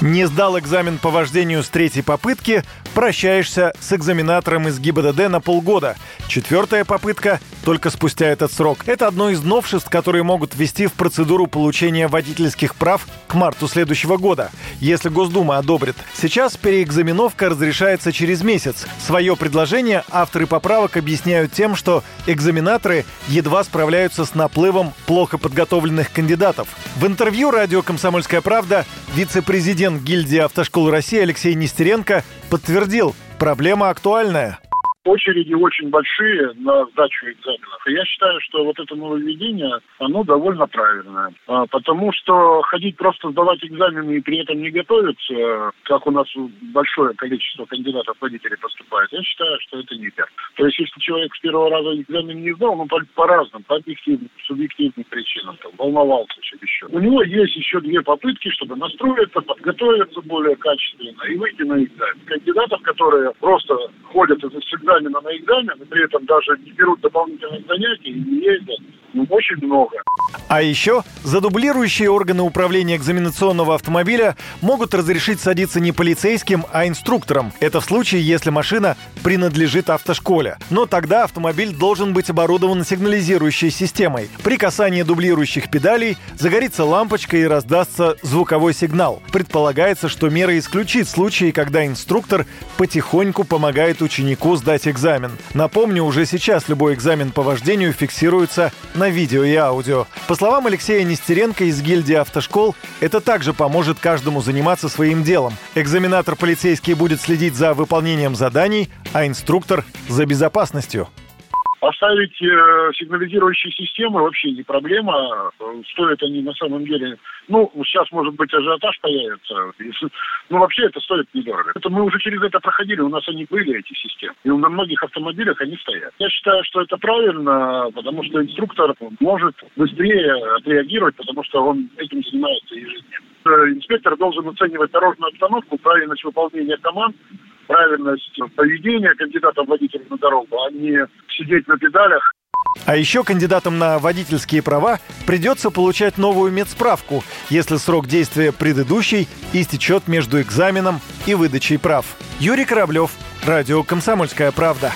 Не сдал экзамен по вождению с третьей попытки, прощаешься с экзаменатором из ГИБДД на полгода. Четвертая попытка только спустя этот срок. Это одно из новшеств, которые могут ввести в процедуру получения водительских прав к марту следующего года, если Госдума одобрит. Сейчас переэкзаменовка разрешается через месяц. Свое предложение авторы поправок объясняют тем, что экзаменаторы едва справляются с наплывом плохо подготовленных кандидатов. В интервью радио «Комсомольская правда» вице-президент Президент гильдии автошкол России Алексей Нестеренко подтвердил, проблема актуальная очереди очень большие на сдачу экзаменов. И я считаю, что вот это нововведение, оно довольно правильное. А, потому что ходить просто сдавать экзамены и при этом не готовиться, как у нас большое количество кандидатов водителей поступает, я считаю, что это не так. То есть, если человек с первого раза экзамен не сдал, ну, по, по разным, по объективным, субъективным причинам, там, волновался еще. У него есть еще две попытки, чтобы настроиться, подготовиться более качественно и выйти на экзамен. Кандидатов, которые просто ходят из экзамена на экзамен, и при этом даже не берут дополнительных занятий и не ездят, ну, очень много. А еще задублирующие органы управления экзаменационного автомобиля могут разрешить садиться не полицейским, а инструктором. Это в случае, если машина принадлежит автошколе. Но тогда автомобиль должен быть оборудован сигнализирующей системой. При касании дублирующих педалей загорится лампочка и раздастся звуковой сигнал. Предполагается, что мера исключит случаи, когда инструктор потихоньку помогает ученику сдать экзамен. Напомню, уже сейчас любой экзамен по вождению фиксируется на видео и аудио. По словам Алексея Нестеренко из гильдии автошкол, это также поможет каждому заниматься своим делом. Экзаменатор полицейский будет следить за выполнением заданий, а инструктор – за безопасностью. Поставить э, сигнализирующие системы вообще не проблема. Стоят они на самом деле... Ну, сейчас, может быть, ажиотаж появится. Но вообще это стоит недорого. Это мы уже через это проходили, у нас они были, эти системы. И на многих автомобилях они стоят. Я считаю, что это правильно, потому что инструктор может быстрее отреагировать, потому что он этим занимается ежедневно. Э, инспектор должен оценивать дорожную обстановку, правильность выполнения команд, правильность поведения кандидата в водителя на дорогу, а не сидеть на педалях. А еще кандидатам на водительские права придется получать новую медсправку, если срок действия предыдущей истечет между экзаменом и выдачей прав. Юрий Кораблев, Радио «Комсомольская правда».